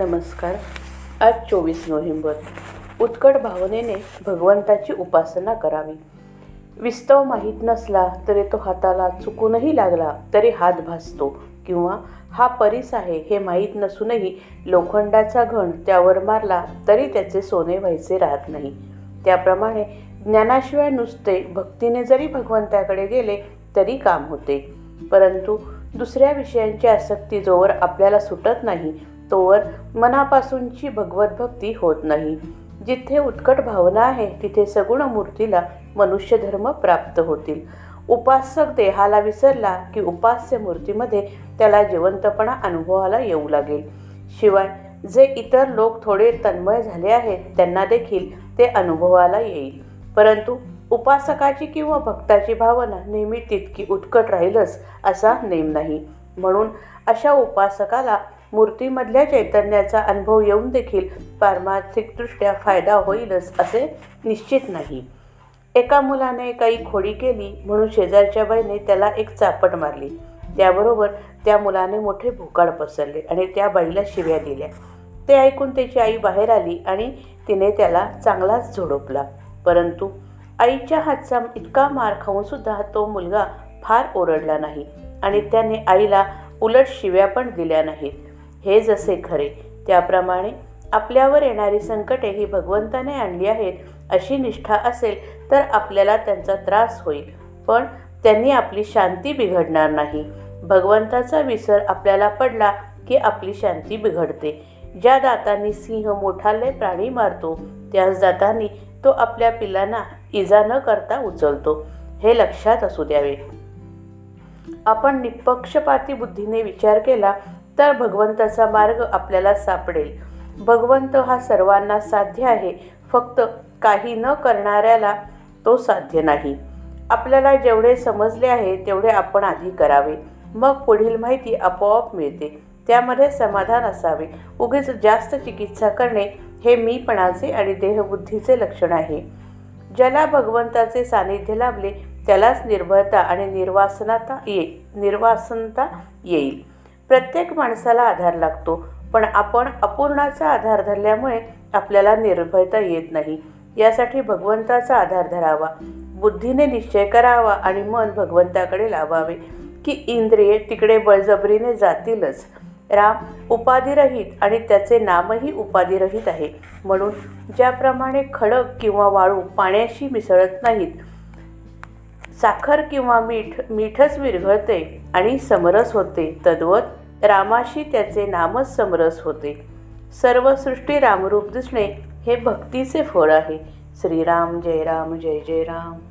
नमस्कार. आज चोवीस नोव्हेंबर. उत्कट भावनेने भगवंताची उपासना करावी. विस्तव माहीत नसला तरी तो हाताला चुकूनही लागला तरी हात भासतो किंवा हा परीस आहे हे माहीत नसूनही लोखंडाचा घण त्यावर मारला तरी त्याचे सोने व्हायचे राहत नाही. त्याप्रमाणे ज्ञानाशिवाय नुसते भक्तीने जरी भगवंताकडे गेले तरी काम होते. परंतु दुसऱ्या विषयांची आसक्ती जोवर आपल्याला सुटत नाही तोवर मनापासूनची भगवत भक्ती होत नाही. जिथे उत्कट भावना आहे तिथे सगुण मूर्तीला मनुष्य धर्म प्राप्त होतील. उपासक देहाला विसरला की उपास्य मूर्तीमध्ये त्याला जिवंतपणा अनुभवाला येऊ लागेल. शिवाय जे इतर लोक थोडे तन्मय झाले आहेत त्यांना देखील ते अनुभवाला येईल. परंतु उपासकाची किंवा भक्ताची भावना नेहमी तितकी उत्कट राहीलच असा नेम नाही. म्हणून अशा उपासकाला मूर्तीमधल्या चैतन्याचा अनुभव येऊन देखील पारमार्थिकदृष्ट्या फायदा होईलच असे निश्चित नाही. एका मुलाने काही खोडी केली म्हणून शेजारच्या बाईने त्याला एक चापट मारली. त्याबरोबर त्या मुलाने मोठे भोकाड पसरले आणि त्या बाईला शिव्या दिल्या. ते ऐकून त्याची आई बाहेर आली आणि तिने त्याला चांगलाच झोडपला. परंतु आईच्या हातचा इतका मार खाऊनसुद्धा तो मुलगा फार ओरडला नाही आणि त्याने आईला उलट शिव्या पण दिल्या नाहीत. हे जसे खरे. त्याप्रमाणे आपल्यावर येणारी संकटे ही भगवंताने आणली आहेत अशी निष्ठा असेल तर आपल्याला त्यांचा त्रास होईल. पण त्यांनी आपली शांती बिघडणार नाही. भगवंताचा विसर आपल्याला पडला की आपली शांती बिघडते. ज्या दातांनी सिंह मोठाले प्राणी मारतो त्याच दातांनी तो आपल्या पिलांना इजा न करता उचलतो. हे लक्षात असू द्यावे. आपण निपक्षपाती बुद्धीने विचार केला तर भगवंताचा मार्ग आपल्याला सापडेल. भगवंत हा सर्वांना साध्य आहे. फक्त काही न करणाऱ्याला तो साध्य नाही. आपल्याला जेवढे समजले आहे तेवढे आपण आधी करावे. मग पुढील माहिती आपोआप मिळते. त्यामध्ये समाधान असावे. उगीच जास्त चिकित्सा करणे हे मीपणाचे आणि देहबुद्धीचे लक्षण आहे. ज्याला भगवंताचे सानिध्य लाभले त्यालाच निर्भयता आणि निर्वासनता ये निर्वासनता येईल. प्रत्येक माणसाला आधार लागतो. पण आपण अपूर्णाचा आधार धरल्यामुळे आपल्याला निर्भयता येत नाही. यासाठी भगवंताचा आधार धरावा. बुद्धीने निश्चय करावा आणि मन भगवंताकडे लावावे की इंद्रिये तिकडे बळजबरीने जातीलच. राम उपाधिरहित आणि त्याचे नामही उपाधिरहित आहे. म्हणून ज्याप्रमाणे खडक किंवा वाळू पाण्याशी मिसळत नाहीत साखर किंवा मीठ मीठच विरघळते आणि समरस होते. तद्वत रामाशी त्याचे नामच समरस होते. सर्व सृष्टी रामरूप दिसणे हे भक्तीचे फळ आहे. श्रीराम जय राम जय जय राम.